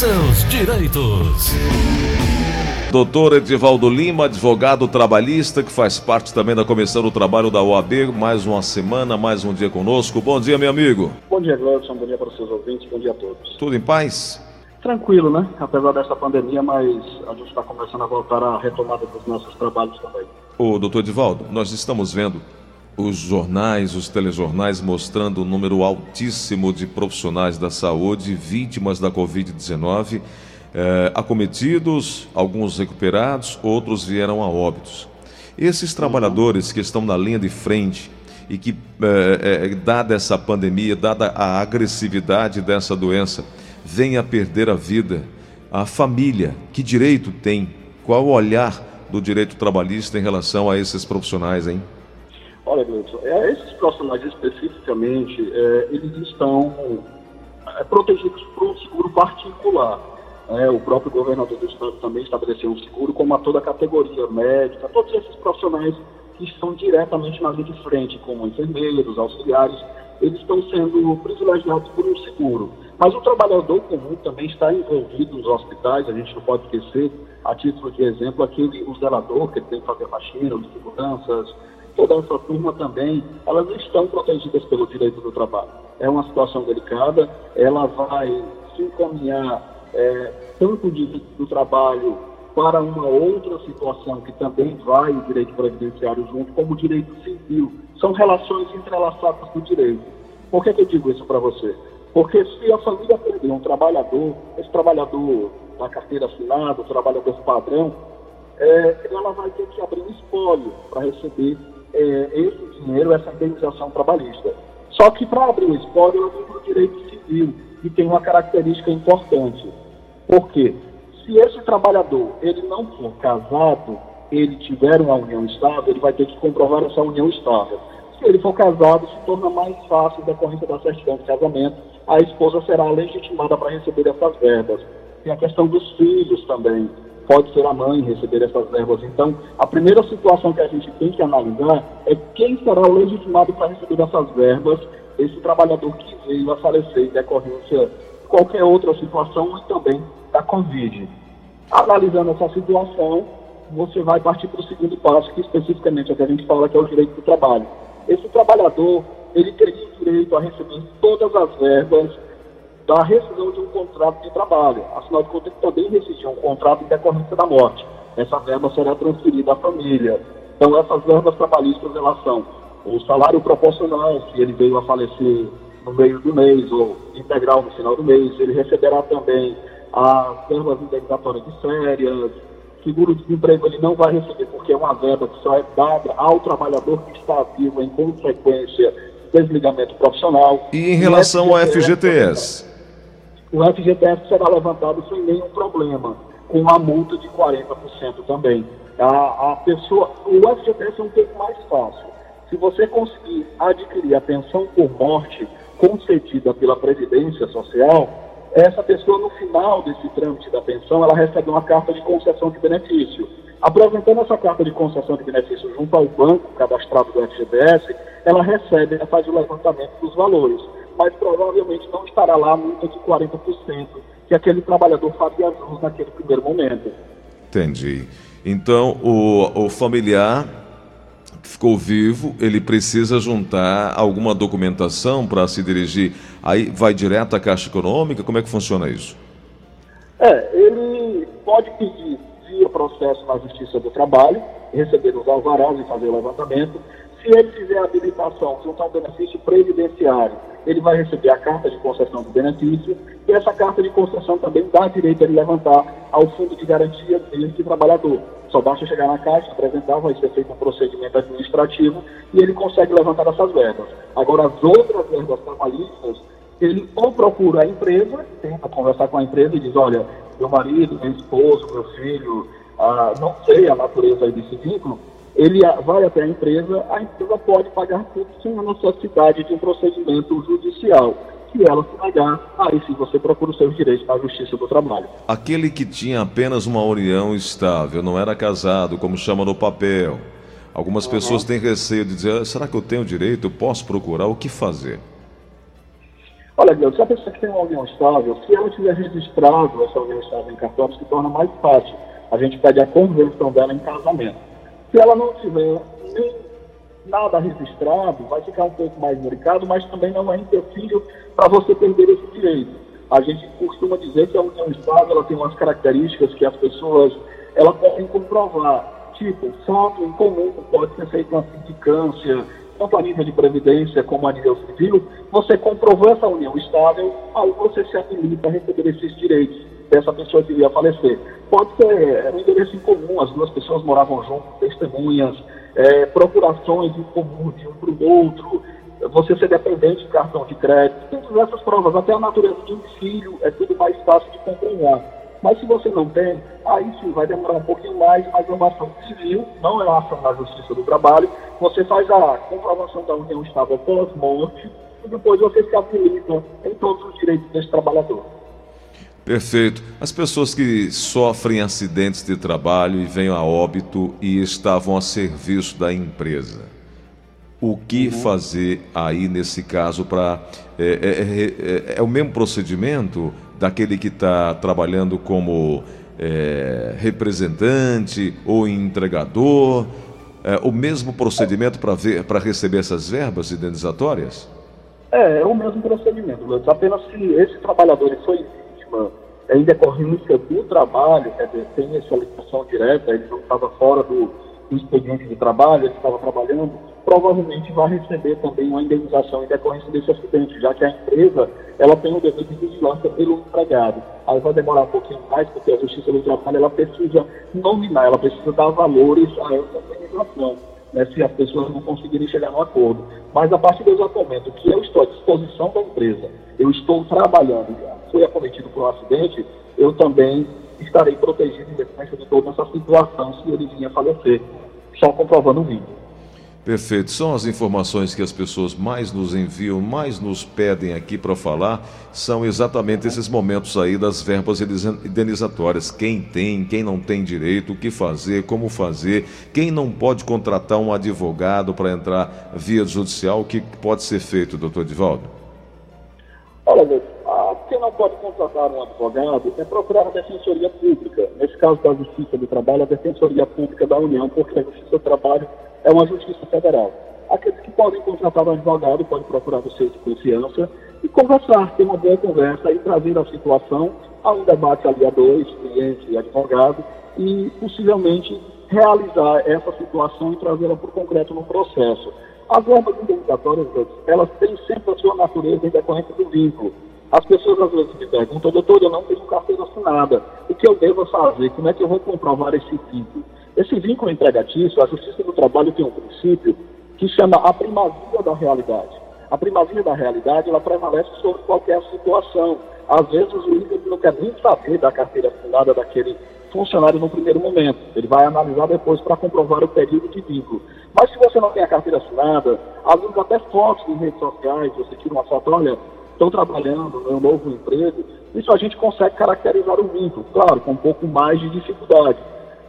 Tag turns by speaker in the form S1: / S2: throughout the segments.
S1: seus direitos.
S2: Doutor Edivaldo Lima, advogado trabalhista, que faz parte também da Comissão do Trabalho da OAB. Mais uma semana, mais um dia conosco. Bom dia, meu amigo.
S3: Bom dia, Gleudson. Bom dia para os seus ouvintes. Bom dia a todos.
S2: Tudo em paz?
S3: Tranquilo, né? Apesar dessa pandemia, mas a gente está começando a voltar à retomada dos nossos trabalhos também.
S2: Ô, doutor Edivaldo, nós estamos vendo os jornais, os telejornais mostrando um número altíssimo de profissionais da saúde vítimas da Covid-19, eh, acometidos, alguns recuperados, outros vieram a óbitos. Esses trabalhadores que estão na linha de frente e que, eh, eh, dada essa pandemia, dada a agressividade dessa doença, vêm a perder a vida, a família, que direito tem? Qual o olhar do direito trabalhista em relação a esses profissionais, hein?
S3: Olha, Gleudson, é, esses profissionais especificamente, é, eles estão é, protegidos por um seguro particular. É, o próprio governador do estado também estabeleceu um seguro, como a toda a categoria médica, todos esses profissionais que estão diretamente na linha de frente, como enfermeiros, auxiliares, eles estão sendo privilegiados por um seguro. Mas o trabalhador comum também está envolvido nos hospitais, a gente não pode esquecer, a título de exemplo, aquele o zelador que tem que fazer faxina, os seguranças, toda essa turma também, elas estão protegidas pelo direito do trabalho. É uma situação delicada, ela vai se encaminhar é, tanto o direito do trabalho para uma outra situação que também vai o direito previdenciário junto, como o direito civil. São relações entrelaçadas do direito. Por que, que eu digo isso para você? Porque se a família perder um trabalhador, esse trabalhador da carteira assinada, o trabalhador padrão, é, ela vai ter que abrir um espólio para receber é, esse dinheiro, essa indenização trabalhista. Só que para abrir o espólio, vem para o direito civil, e tem uma característica importante. Por quê? Se esse trabalhador ele não for casado, ele tiver uma união estável, ele vai ter que comprovar essa união estável. Se ele for casado, se torna mais fácil decorrência da certidão de casamento, a esposa será legitimada para receber essas verbas. Tem a questão dos filhos também pode ser a mãe receber essas verbas. Então, a primeira situação que a gente tem que analisar é quem será o legitimado para receber essas verbas, esse trabalhador que veio a falecer em decorrência de qualquer outra situação e também da Covid. Analisando essa situação, você vai partir para o segundo passo, que especificamente é o que a gente fala, que é o direito do trabalho. Esse trabalhador, ele teria direito a receber todas as verbas da rescisão de um contrato de trabalho. Afinal de contas, ele também rescindiu um contrato em decorrência da morte. Essa verba será transferida à família. Então, essas verbas trabalhistas, elas são o salário proporcional, se ele veio a falecer no meio do mês ou integral no final do mês, ele receberá também as verbas indenizatórias de férias, seguro-desemprego ele não vai receber porque é uma verba que só é dada ao trabalhador que está ativo em consequência desligamento profissional.
S2: E em relação ao FGTS?
S3: O FGTS será levantado sem nenhum problema, com a multa de 40% também. A, a pessoa, o FGTS é um tempo mais fácil. Se você conseguir adquirir a pensão por morte concedida pela Previdência Social, essa pessoa, no final desse trâmite da pensão, ela recebe uma carta de concessão de benefício. Apresentando essa carta de concessão de benefício junto ao banco cadastrado do FGTS, ela recebe, ela faz o levantamento dos valores mas provavelmente não estará lá a multa de 40% que aquele trabalhador faria jus naquele primeiro momento.
S2: Entendi. Então, o, o familiar que ficou vivo, ele precisa juntar alguma documentação para se dirigir. Aí vai direto à Caixa Econômica? Como é que funciona isso?
S3: É, ele pode pedir via processo na Justiça do Trabalho, receber os alvarás e fazer o levantamento. Se ele fizer a habilitação juntar um benefício previdenciário, ele vai receber a carta de concessão do benefício e essa carta de concessão também dá direito a ele levantar ao fundo de garantia desse trabalhador. Só basta chegar na caixa, apresentar, vai ser feito um procedimento administrativo e ele consegue levantar essas verbas. Agora, as outras verbas trabalhistas, ele ou procura a empresa, tenta conversar com a empresa e diz, olha, meu marido, meu esposo, meu filho, ah, não sei a natureza desse vínculo, ele vai até a empresa, a empresa pode pagar tudo sem a necessidade de um procedimento judicial. Se ela se negar, aí sim você procura os seus direitos na Justiça do Trabalho.
S2: Aquele que tinha apenas uma união estável, não era casado, como chama no papel. Algumas uhum. pessoas têm receio de dizer: será que eu tenho direito? Eu posso procurar? O que fazer?
S3: Olha, Deus, se a pessoa que tem uma união estável, se ela tiver registrado essa união estável em cartório, se torna mais fácil. A gente pede a conversão dela em casamento. Se ela não tiver nada registrado, vai ficar um pouco mais delicado, mas também não é empecilho para você perder esse direito. A gente costuma dizer que a união estável ela tem umas características que as pessoas ela podem comprovar, tipo, fato em comum pode ser feito na sindicância, tanto a nível de previdência como a nível civil, você comprovou essa união estável, aí você se habilita a receber esses direitos dessa pessoa que iria falecer. Pode ser um endereço em comum, as duas pessoas moravam juntas, testemunhas, é, procurações em comum de um para o outro, você ser dependente de cartão de crédito, todas essas provas, até a natureza de um filho, é tudo mais fácil de compreender. Mas se você não tem, aí sim vai demorar um pouquinho mais, mas é uma ação civil, não é uma ação na Justiça do Trabalho. Você faz a comprovação da união estável pós-morte e depois você se habilita em todos os direitos desse trabalhador.
S2: Perfeito. As pessoas que sofrem acidentes de trabalho e vêm a óbito e estavam a serviço da empresa. O que uhum. fazer aí nesse caso para. É, é, é, é, o mesmo procedimento daquele que está trabalhando como é, representante ou entregador? É, o mesmo procedimento para receber essas verbas indenizatórias?
S3: É, é o mesmo procedimento, Apenas se esse trabalhador foi vítima em decorrência do trabalho, quer dizer, sem essa ligação direta, ele não estava fora do, do expediente de trabalho, ele estava trabalhando, provavelmente vai receber também uma indenização em decorrência desse acidente, já que a empresa ela tem o dever de vigilância pelo empregado. Aí vai demorar um pouquinho mais, porque a Justiça do Trabalho ela precisa nominar, ela precisa dar valores a essa indenização, né, se as pessoas não conseguirem chegar no acordo. Mas a partir do momento que eu estou à disposição da empresa, eu estou trabalhando, fui acometido por um acidente, eu também estarei protegido em defesa de toda essa situação se ele vinha falecer, só comprovando o vídeo.
S2: Perfeito. São as informações que as pessoas mais nos enviam, mais nos pedem aqui para falar, são exatamente esses momentos aí das verbas indenizatórias. Quem tem, quem não tem direito, o que fazer, como fazer, quem não pode contratar um advogado para entrar via judicial, o que pode ser feito, doutor Divaldo?
S3: Olha, contratar um advogado é procurar a Defensoria Pública. Nesse caso da Justiça do Trabalho, a Defensoria Pública da União, porque a Justiça do Trabalho é uma justiça federal. Aqueles que podem contratar um advogado podem procurar o seu de confiança e conversar, ter uma boa conversa e trazer a situação a um debate ali a dois, cliente e advogado, e possivelmente realizar essa situação e trazê-la para o concreto no processo. As normas indenizatórias, elas têm sempre a sua natureza em decorrência do vínculo. As pessoas às vezes me perguntam, doutor, eu não tenho carteira assinada, o que eu devo fazer? Como é que eu vou comprovar esse vínculo? Esse vínculo empregatício, a Justiça do Trabalho tem um princípio que chama a primazia da realidade. A primazia da realidade, ela prevalece sobre qualquer situação. Às vezes o juiz não quer nem saber da carteira assinada daquele funcionário no primeiro momento. Ele vai analisar depois para comprovar o período de vínculo. Mas se você não tem a carteira assinada, às vezes até fotos em redes sociais, você tira uma foto, olha, estou trabalhando no meu novo emprego, isso a gente consegue caracterizar o vínculo, claro, com um pouco mais de dificuldade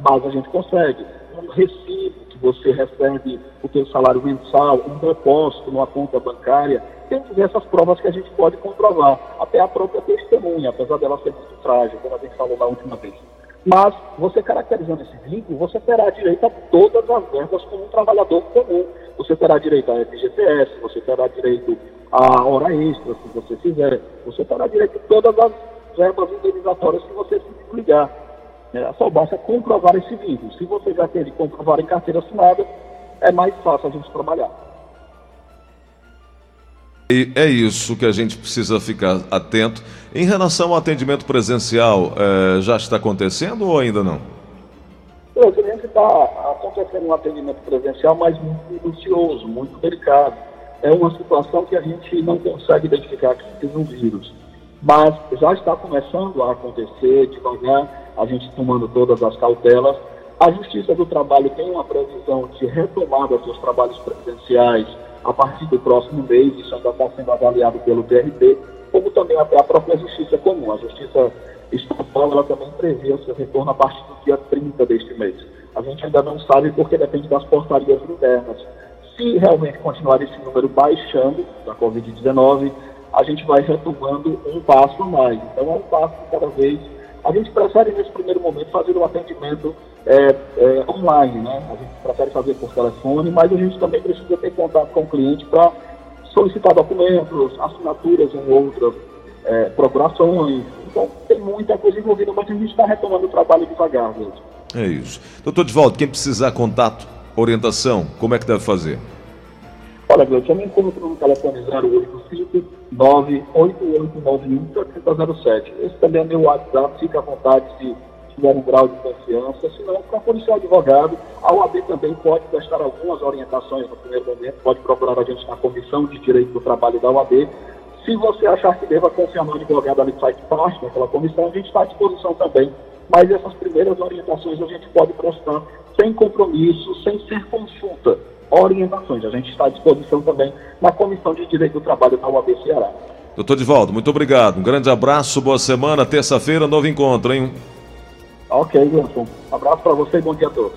S3: mas a gente consegue. Um recibo que você recebe o seu salário mensal, um depósito numa conta bancária, tem diversas provas que a gente pode comprovar, até a própria testemunha, apesar dela ser muito frágil, como a gente falou na última vez. Mas você caracterizando esse vínculo, você terá direito a todas as verbas como um trabalhador comum. Você terá direito a FGTS, você terá direito a hora extra, se você fizer, você terá direito a todas as verbas indenizatórias que você se ligar. É, só basta comprovar esse vínculo. Se você já tem de comprovar em carteira assinada, é mais fácil a gente trabalhar.
S2: E é isso que a gente precisa ficar atento. Em relação ao atendimento presencial, é, já está acontecendo ou ainda não?
S3: Eu que está acontecendo um atendimento presencial, mas muito minucioso, muito delicado. É uma situação que a gente não consegue identificar que seja um vírus. Mas já está começando a acontecer devagar a gente tomando todas as cautelas. A Justiça do Trabalho tem uma previsão de retomada dos trabalhos presenciais a partir do próximo mês, isso ainda está sendo avaliado pelo TRT, como também até a própria Justiça Comum. A Justiça Estadual ela também prevê o seu retorno a partir do dia 30 deste mês. A gente ainda não sabe porque depende das portarias internas. Se realmente continuar esse número baixando da Covid-19, a gente vai retomando um passo a mais. Então é um passo cada vez. A gente prefere nesse primeiro momento fazer o atendimento é, é, online, né? A gente prefere fazer por telefone, mas a gente também precisa ter contato com o cliente para solicitar documentos, assinaturas ou outras é, procurações. Então tem muita coisa envolvida, mas a gente está retomando o trabalho devagar mesmo.
S2: É isso. Doutor Divaldo, quem precisar contato, orientação, como é que deve fazer?
S3: Olha, Gleison, eu me encontro no telefone 085 98891 7007. Esse também é meu WhatsApp, fica à vontade se tiver um grau de confiança. Se não, procure seu advogado. A OAB também pode prestar algumas orientações no primeiro momento, pode procurar a gente na Comissão de Direito do Trabalho da OAB. Se você achar que deva confiar no advogado ali que faz parte daquela comissão, a gente está à disposição também. Mas essas primeiras orientações a gente pode prestar sem compromisso, sem ser consulta orientações. A gente está à disposição também na Comissão de Direito do Trabalho da UAB Ceará.
S2: Doutor Divaldo, muito obrigado. Um grande abraço, boa semana. Terça-feira, novo encontro, hein?
S3: Ok, Wilson. Abraço para você e bom dia a todos.